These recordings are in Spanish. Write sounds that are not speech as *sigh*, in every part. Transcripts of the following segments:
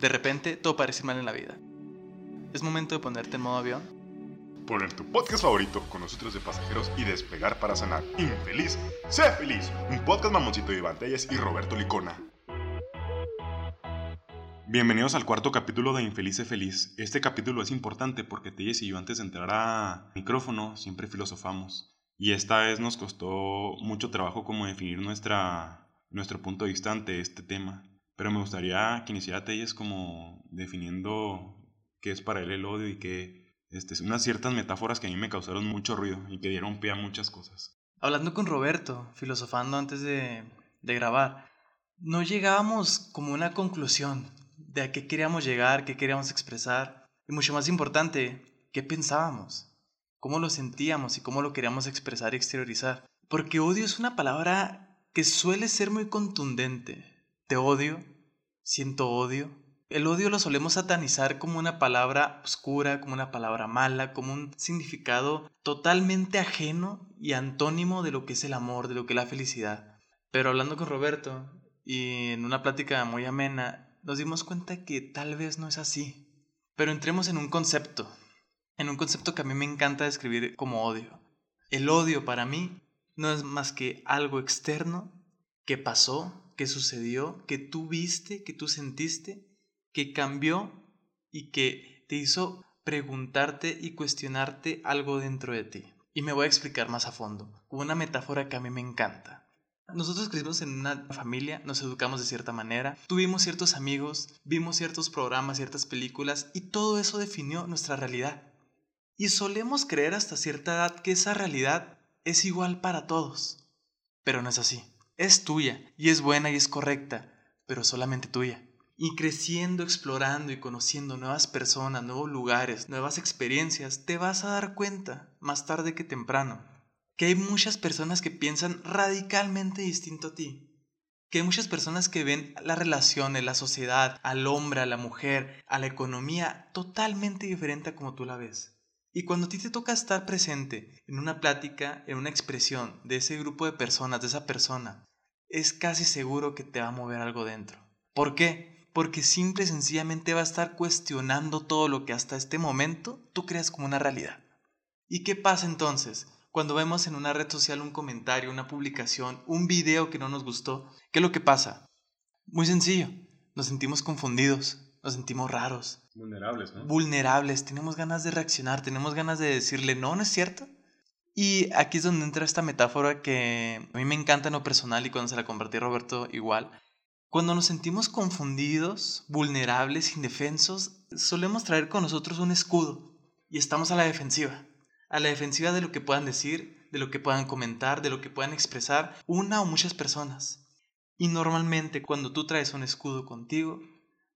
De repente, todo parece mal en la vida. Es momento de ponerte en modo avión. Poner tu podcast favorito con nosotros de pasajeros y despegar para sanar. Infeliz, sé feliz. Un podcast mamoncito de Iván Telles y Roberto Licona. Bienvenidos al cuarto capítulo de Infeliz sé feliz. Este capítulo es importante porque Telles y yo antes de entrar a micrófono siempre filosofamos. Y esta vez nos costó mucho trabajo como definir nuestra, nuestro punto de vista ante este tema. Pero me gustaría que iniciara Telles como definiendo qué es para él el odio y que este, unas ciertas metáforas que a mí me causaron mucho ruido y que dieron pie a muchas cosas. Hablando con Roberto, filosofando antes de, de grabar, no llegábamos como una conclusión de a qué queríamos llegar, qué queríamos expresar y mucho más importante, qué pensábamos, cómo lo sentíamos y cómo lo queríamos expresar y exteriorizar. Porque odio es una palabra que suele ser muy contundente. Te odio, siento odio. El odio lo solemos satanizar como una palabra oscura, como una palabra mala, como un significado totalmente ajeno y antónimo de lo que es el amor, de lo que es la felicidad. Pero hablando con Roberto y en una plática muy amena, nos dimos cuenta que tal vez no es así. Pero entremos en un concepto, en un concepto que a mí me encanta describir como odio. El odio para mí no es más que algo externo que pasó, que sucedió, que tú viste, que tú sentiste, que cambió y que te hizo preguntarte y cuestionarte algo dentro de ti. Y me voy a explicar más a fondo, una metáfora que a mí me encanta. Nosotros crecimos en una familia, nos educamos de cierta manera, tuvimos ciertos amigos, vimos ciertos programas, ciertas películas y todo eso definió nuestra realidad. Y solemos creer hasta cierta edad que esa realidad es igual para todos. Pero no es así es tuya y es buena y es correcta, pero solamente tuya. Y creciendo, explorando y conociendo nuevas personas, nuevos lugares, nuevas experiencias, te vas a dar cuenta, más tarde que temprano, que hay muchas personas que piensan radicalmente distinto a ti. Que hay muchas personas que ven la relación en la sociedad, al hombre, a la mujer, a la economía, totalmente diferente a como tú la ves. Y cuando a ti te toca estar presente en una plática, en una expresión de ese grupo de personas, de esa persona, es casi seguro que te va a mover algo dentro. ¿Por qué? Porque simple y sencillamente va a estar cuestionando todo lo que hasta este momento tú creas como una realidad. ¿Y qué pasa entonces? Cuando vemos en una red social un comentario, una publicación, un video que no nos gustó, ¿qué es lo que pasa? Muy sencillo, nos sentimos confundidos, nos sentimos raros. Vulnerables, ¿no? Vulnerables, tenemos ganas de reaccionar, tenemos ganas de decirle, no, no es cierto, y aquí es donde entra esta metáfora que a mí me encanta en lo personal y cuando se la compartí a Roberto igual. Cuando nos sentimos confundidos, vulnerables, indefensos, solemos traer con nosotros un escudo y estamos a la defensiva. A la defensiva de lo que puedan decir, de lo que puedan comentar, de lo que puedan expresar una o muchas personas. Y normalmente cuando tú traes un escudo contigo,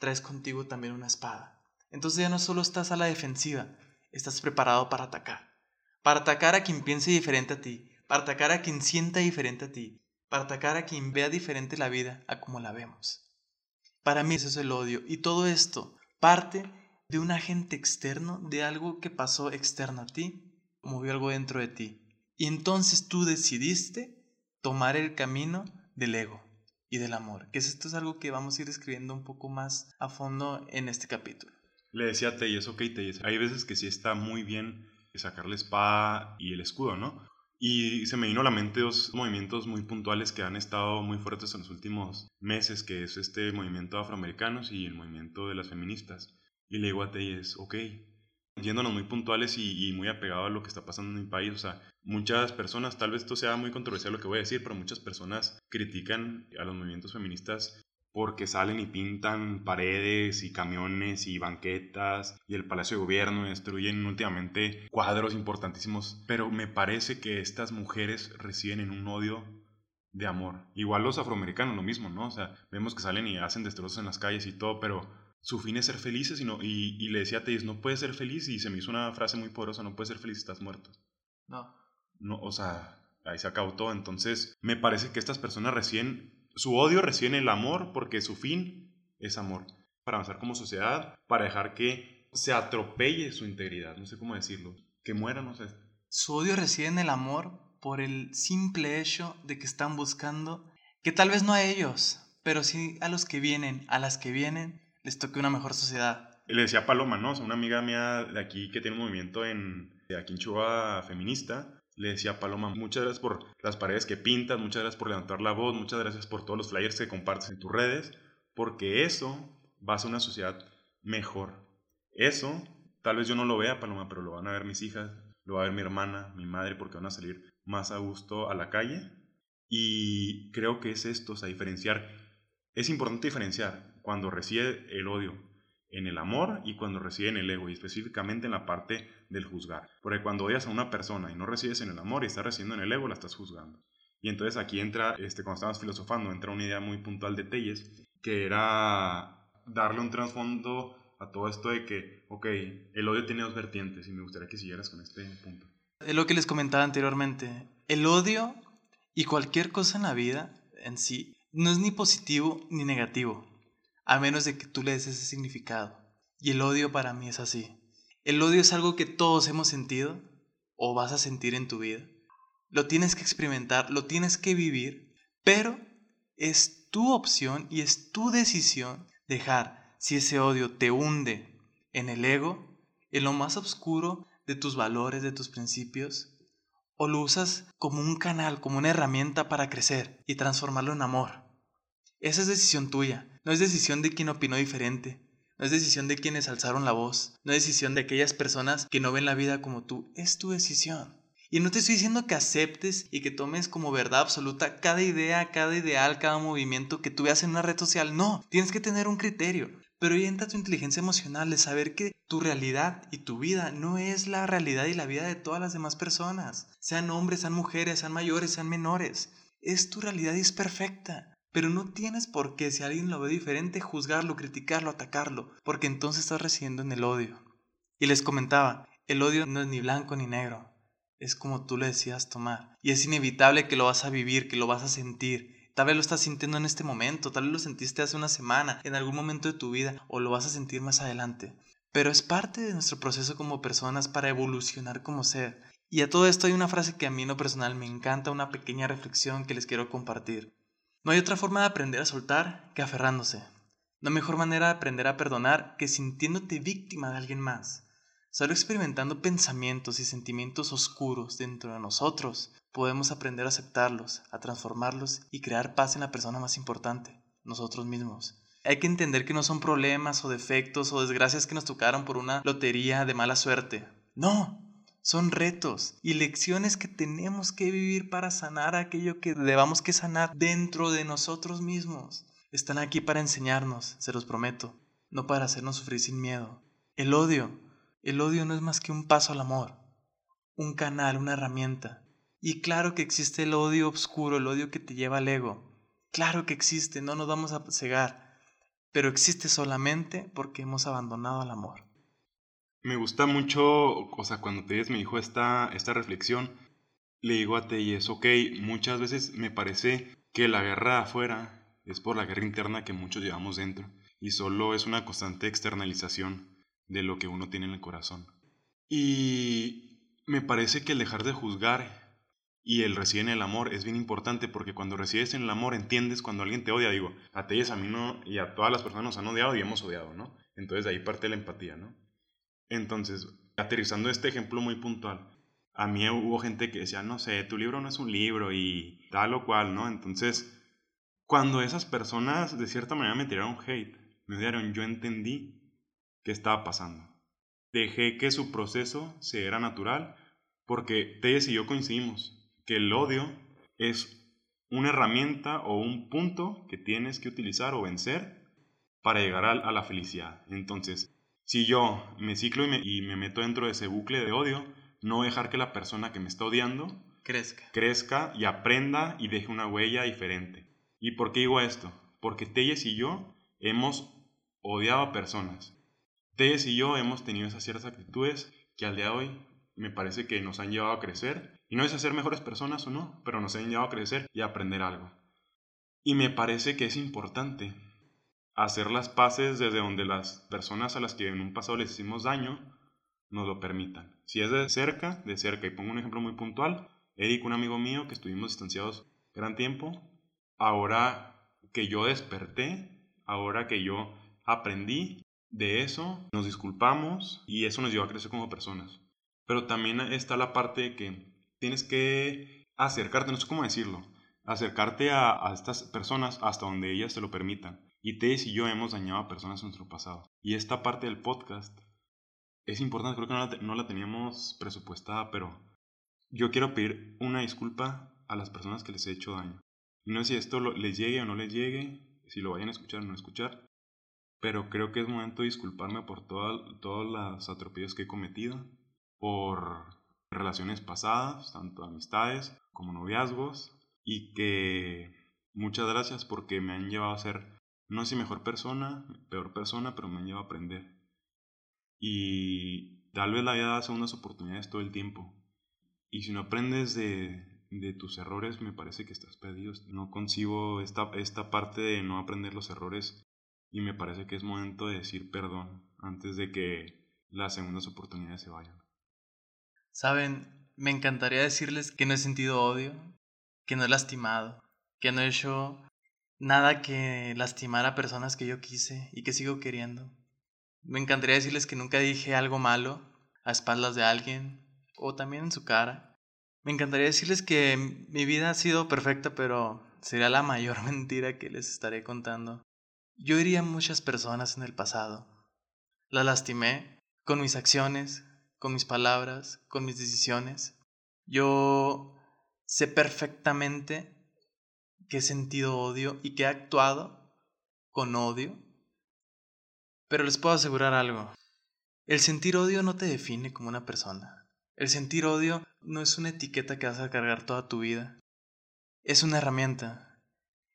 traes contigo también una espada. Entonces ya no solo estás a la defensiva, estás preparado para atacar para atacar a quien piense diferente a ti, para atacar a quien sienta diferente a ti, para atacar a quien vea diferente la vida a como la vemos. Para mí eso es el odio y todo esto parte de un agente externo, de algo que pasó externo a ti, movió algo dentro de ti. Y entonces tú decidiste tomar el camino del ego y del amor, que esto es algo que vamos a ir escribiendo un poco más a fondo en este capítulo. Le decía a Teyes, ok hay veces que sí está muy bien sacar la espada y el escudo, ¿no? Y se me vino a la mente dos movimientos muy puntuales que han estado muy fuertes en los últimos meses, que es este movimiento de afroamericanos y el movimiento de las feministas. Y le digo a Teyes, ok, yéndonos muy puntuales y, y, muy apegado a lo que está pasando en mi país. O sea, muchas personas, tal vez esto sea muy controversial lo que voy a decir, pero muchas personas critican a los movimientos feministas porque salen y pintan paredes y camiones y banquetas y el Palacio de Gobierno destruyen últimamente cuadros importantísimos, pero me parece que estas mujeres reciben en un odio de amor. Igual los afroamericanos, lo mismo, ¿no? O sea, vemos que salen y hacen destrozos en las calles y todo, pero su fin es ser felices y, no, y, le decía a Teis, no puedes ser feliz y se me hizo una frase muy poderosa, no puedes ser feliz si estás muerto. No. No, o sea, ahí se acabó todo. Entonces, me parece que estas personas recién su odio recibe el amor porque su fin es amor. Para avanzar como sociedad, para dejar que se atropelle su integridad, no sé cómo decirlo, que muera, no sé. Su odio reside en el amor por el simple hecho de que están buscando, que tal vez no a ellos, pero sí a los que vienen, a las que vienen, les toque una mejor sociedad. Le decía Paloma, ¿no? O sea, una amiga mía de aquí que tiene un movimiento en, de aquí en Chihuahua feminista, le decía a Paloma, muchas gracias por las paredes que pintas, muchas gracias por levantar la voz, muchas gracias por todos los flyers que compartes en tus redes, porque eso va a ser una sociedad mejor. Eso, tal vez yo no lo vea, Paloma, pero lo van a ver mis hijas, lo va a ver mi hermana, mi madre, porque van a salir más a gusto a la calle. Y creo que es esto, o diferenciar. Es importante diferenciar cuando reside el odio en el amor y cuando reside en el ego, y específicamente en la parte del juzgar. Porque cuando odias a una persona y no resides en el amor y estás residiendo en el ego, la estás juzgando. Y entonces aquí entra, este, cuando estábamos filosofando, entra una idea muy puntual de Telles, que era darle un trasfondo a todo esto de que, ok, el odio tiene dos vertientes y me gustaría que siguieras con este punto. Es lo que les comentaba anteriormente. El odio y cualquier cosa en la vida en sí no es ni positivo ni negativo, a menos de que tú le des ese significado. Y el odio para mí es así. El odio es algo que todos hemos sentido o vas a sentir en tu vida. Lo tienes que experimentar, lo tienes que vivir, pero es tu opción y es tu decisión dejar si ese odio te hunde en el ego, en lo más oscuro de tus valores, de tus principios, o lo usas como un canal, como una herramienta para crecer y transformarlo en amor. Esa es decisión tuya, no es decisión de quien opinó diferente, no es decisión de quienes alzaron la voz, no es decisión de aquellas personas que no ven la vida como tú, es tu decisión. Y no te estoy diciendo que aceptes y que tomes como verdad absoluta cada idea, cada ideal, cada movimiento que tú veas en una red social. No, tienes que tener un criterio. Pero ahí entra tu inteligencia emocional de saber que tu realidad y tu vida no es la realidad y la vida de todas las demás personas. Sean hombres, sean mujeres, sean mayores, sean menores. Es tu realidad y es perfecta. Pero no tienes por qué, si alguien lo ve diferente, juzgarlo, criticarlo, atacarlo, porque entonces estás residiendo en el odio. Y les comentaba, el odio no es ni blanco ni negro, es como tú le decías tomar. Y es inevitable que lo vas a vivir, que lo vas a sentir. Tal vez lo estás sintiendo en este momento, tal vez lo sentiste hace una semana, en algún momento de tu vida, o lo vas a sentir más adelante. Pero es parte de nuestro proceso como personas para evolucionar como ser. Y a todo esto hay una frase que a mí en lo personal me encanta, una pequeña reflexión que les quiero compartir. No hay otra forma de aprender a soltar que aferrándose. No hay mejor manera de aprender a perdonar que sintiéndote víctima de alguien más. Solo experimentando pensamientos y sentimientos oscuros dentro de nosotros podemos aprender a aceptarlos, a transformarlos y crear paz en la persona más importante, nosotros mismos. Hay que entender que no son problemas o defectos o desgracias que nos tocaron por una lotería de mala suerte. No, son retos y lecciones que tenemos que vivir para sanar aquello que debamos que sanar dentro de nosotros mismos. Están aquí para enseñarnos, se los prometo, no para hacernos sufrir sin miedo. El odio, el odio no es más que un paso al amor, un canal, una herramienta. Y claro que existe el odio oscuro, el odio que te lleva al ego. Claro que existe, no nos vamos a cegar, pero existe solamente porque hemos abandonado al amor. Me gusta mucho, o sea, cuando Teyes me dijo esta, esta reflexión, le digo a Teyes, ok, muchas veces me parece que la guerra afuera es por la guerra interna que muchos llevamos dentro y solo es una constante externalización de lo que uno tiene en el corazón. Y me parece que el dejar de juzgar y el recibir en el amor es bien importante porque cuando recibes en el amor entiendes cuando alguien te odia, digo, a Telles, a mí no, y a todas las personas nos han odiado y hemos odiado, ¿no? Entonces de ahí parte la empatía, ¿no? Entonces, aterrizando este ejemplo muy puntual, a mí hubo gente que decía, no sé, tu libro no es un libro y tal o cual, ¿no? Entonces, cuando esas personas de cierta manera me tiraron hate, me odiaron, yo entendí qué estaba pasando. Dejé que su proceso se era natural porque Telles y yo coincidimos que el odio es una herramienta o un punto que tienes que utilizar o vencer para llegar a, la felicidad. Entonces, si yo me ciclo y me, y me, meto dentro de ese bucle de odio, no dejar que la persona que me está odiando crezca. crezca y aprenda y deje una huella diferente. ¿Y por qué digo esto? Porque Telles y yo hemos odiado a personas. Telles y yo hemos tenido esas ciertas actitudes que al día de hoy me parece que nos han llevado a crecer y no es a ser mejores personas o no, pero nos han llevado a crecer y a aprender algo. Y me parece que es importante hacer las paces desde donde las personas a las que en un pasado les hicimos daño nos lo permitan. Si es de cerca, de cerca. Y pongo un ejemplo muy puntual. Eric, un amigo mío que estuvimos distanciados gran tiempo, ahora que yo desperté, ahora que yo aprendí de eso, nos disculpamos y eso nos llevó a crecer como personas. Pero también está la parte de que tienes que acercarte, no sé cómo decirlo, acercarte a, estas personas hasta donde ellas te lo permitan. Y Tess y yo hemos dañado a personas en nuestro pasado. Y esta parte del podcast es importante, creo que no la, no la teníamos presupuestada, pero yo quiero pedir una disculpa a las personas que les he hecho daño. No sé si esto les llegue o no les llegue, si lo vayan a escuchar o no escuchar, pero creo que es momento de disculparme por todos los atropellos que he cometido, por relaciones pasadas, tanto amistades como noviazgos, y que muchas gracias porque me han llevado a ser, no sé si mejor persona, peor persona, pero me han a aprender. Y tal vez la vida da segundas oportunidades todo el tiempo. Y si no aprendes de, de tus errores, me parece que estás perdido. No concibo esta, esta parte de no aprender los errores y me parece que es momento de decir perdón antes de que las segundas oportunidades se vayan. Saben, me encantaría decirles que no he sentido odio, que no he lastimado, que no he hecho nada que lastimar a personas que yo quise y que sigo queriendo. Me encantaría decirles que nunca dije algo malo a espaldas de alguien o también en su cara. Me encantaría decirles que mi vida ha sido perfecta, pero sería la mayor *laughs* mentira que les estaré contando. Yo hería a muchas personas en el pasado. La lastimé con mis acciones, con mis palabras, con mis decisiones. Yo sé perfectamente que he sentido odio y que he actuado con odio. Pero les puedo asegurar algo. El sentir odio no te define como una persona. El sentir odio no es una etiqueta que vas a cargar toda tu vida. Es una herramienta.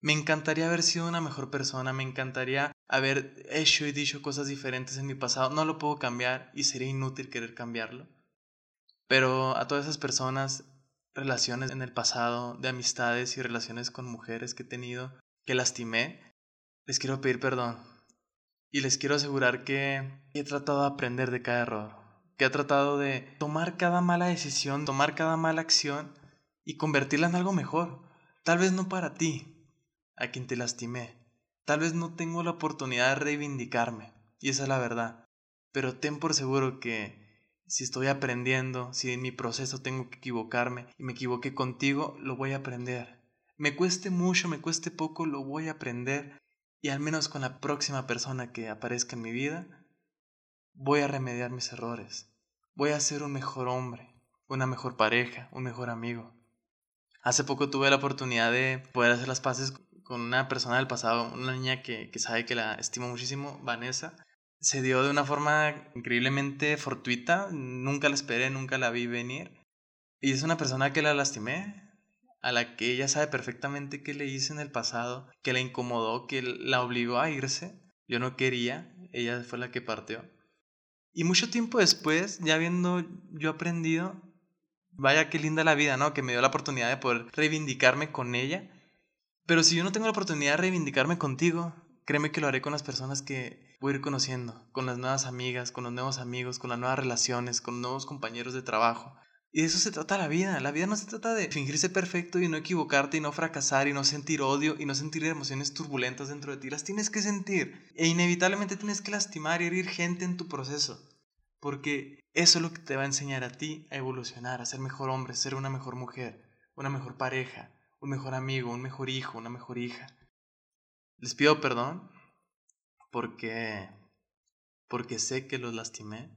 Me encantaría haber sido una mejor persona, me encantaría haber hecho y dicho cosas diferentes en mi pasado. No lo puedo cambiar y sería inútil querer cambiarlo. Pero a todas esas personas, relaciones en el pasado, de amistades y relaciones con mujeres que he tenido, que lastimé, les quiero pedir perdón. Y les quiero asegurar que he tratado de aprender de cada error, que he tratado de tomar cada mala decisión, tomar cada mala acción y convertirla en algo mejor. Tal vez no para ti, a quien te lastimé. Tal vez no tengo la oportunidad de reivindicarme, y esa es la verdad. Pero ten por seguro que si estoy aprendiendo, si en mi proceso tengo que equivocarme y me equivoqué contigo, lo voy a aprender. Me cueste mucho, me cueste poco, lo voy a aprender y al menos con la próxima persona que aparezca en mi vida, voy a remediar mis errores. Voy a ser un mejor hombre, una mejor pareja, un mejor amigo. Hace poco tuve la oportunidad de poder hacer las paces con una persona del pasado, una niña que, que sabe que la estimo muchísimo, Vanessa. Se dio de una forma increíblemente fortuita, nunca la esperé, nunca la vi venir. Y es una persona que la lastimé, a la que ella sabe perfectamente qué le hice en el pasado, que la incomodó, que la obligó a irse. Yo no quería, ella fue la que partió. Y mucho tiempo después, ya habiendo yo aprendido, vaya qué linda la vida, ¿no? Que me dio la oportunidad de poder reivindicarme con ella pero si yo no tengo la oportunidad de reivindicarme contigo, créeme que lo haré con las personas que voy a ir conociendo, con las nuevas amigas, con los nuevos amigos, con las nuevas relaciones, con nuevos compañeros de trabajo. Y de eso se trata la vida. La vida no se trata de fingirse perfecto y no equivocarte y no fracasar y no sentir odio y no sentir emociones turbulentas dentro de ti. Las tienes que sentir. E inevitablemente tienes que lastimar y herir gente en tu proceso. Porque eso es lo que te va a enseñar a ti a evolucionar, a ser mejor hombre, a ser una mejor mujer, una mejor pareja, un mejor amigo, un mejor hijo, una mejor hija. Les pido perdón porque porque sé que los lastimé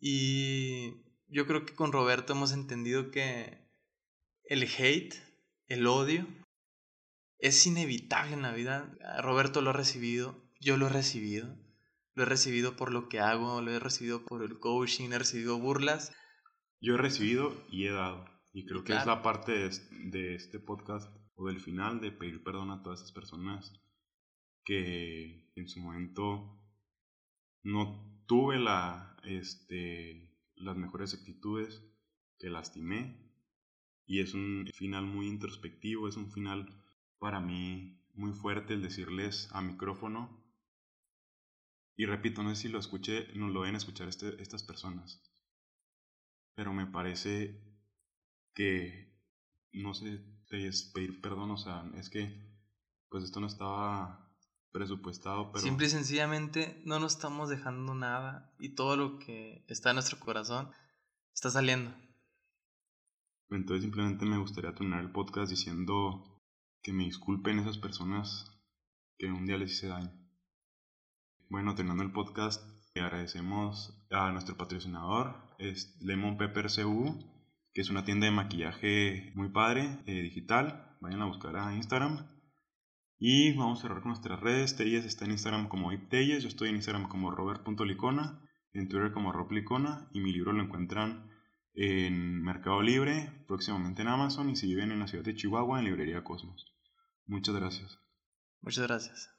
y yo creo que con Roberto hemos entendido que el hate, el odio es inevitable en la vida. Roberto lo ha recibido, yo lo he recibido. Lo he recibido por lo que hago, lo he recibido por el coaching, he recibido burlas. Yo he recibido y he dado. Y creo que es la parte de, este podcast o del final de pedir perdón a todas esas personas que en su momento no tuve la, este, las mejores actitudes, que lastimé. Y es un final muy introspectivo, es un final para mí muy fuerte el decirles a micrófono. Y repito, no sé si lo escuché, no lo ven escuchar este, estas personas. Pero me parece que no sé, pedir perdón, o sea, es que pues esto no estaba presupuestado, pero... Simple y sencillamente no nos estamos dejando nada y todo lo que está en nuestro corazón está saliendo. Entonces simplemente me gustaría terminar el podcast diciendo que me disculpen esas personas que un día les hice daño. Bueno, terminando el podcast, agradecemos a nuestro patrocinador, es Lemon Pepper CU, que es una tienda de maquillaje muy padre, eh, digital. Vayan a buscar a Instagram. Y vamos a cerrar con nuestras redes. Telles está en Instagram como Iptelles, yo estoy en Instagram como robert.licona, en Twitter como roblicona y mi libro lo encuentran en Mercado Libre, próximamente en Amazon y si viven en la ciudad de Chihuahua, en Librería Cosmos. Muchas gracias. Muchas gracias.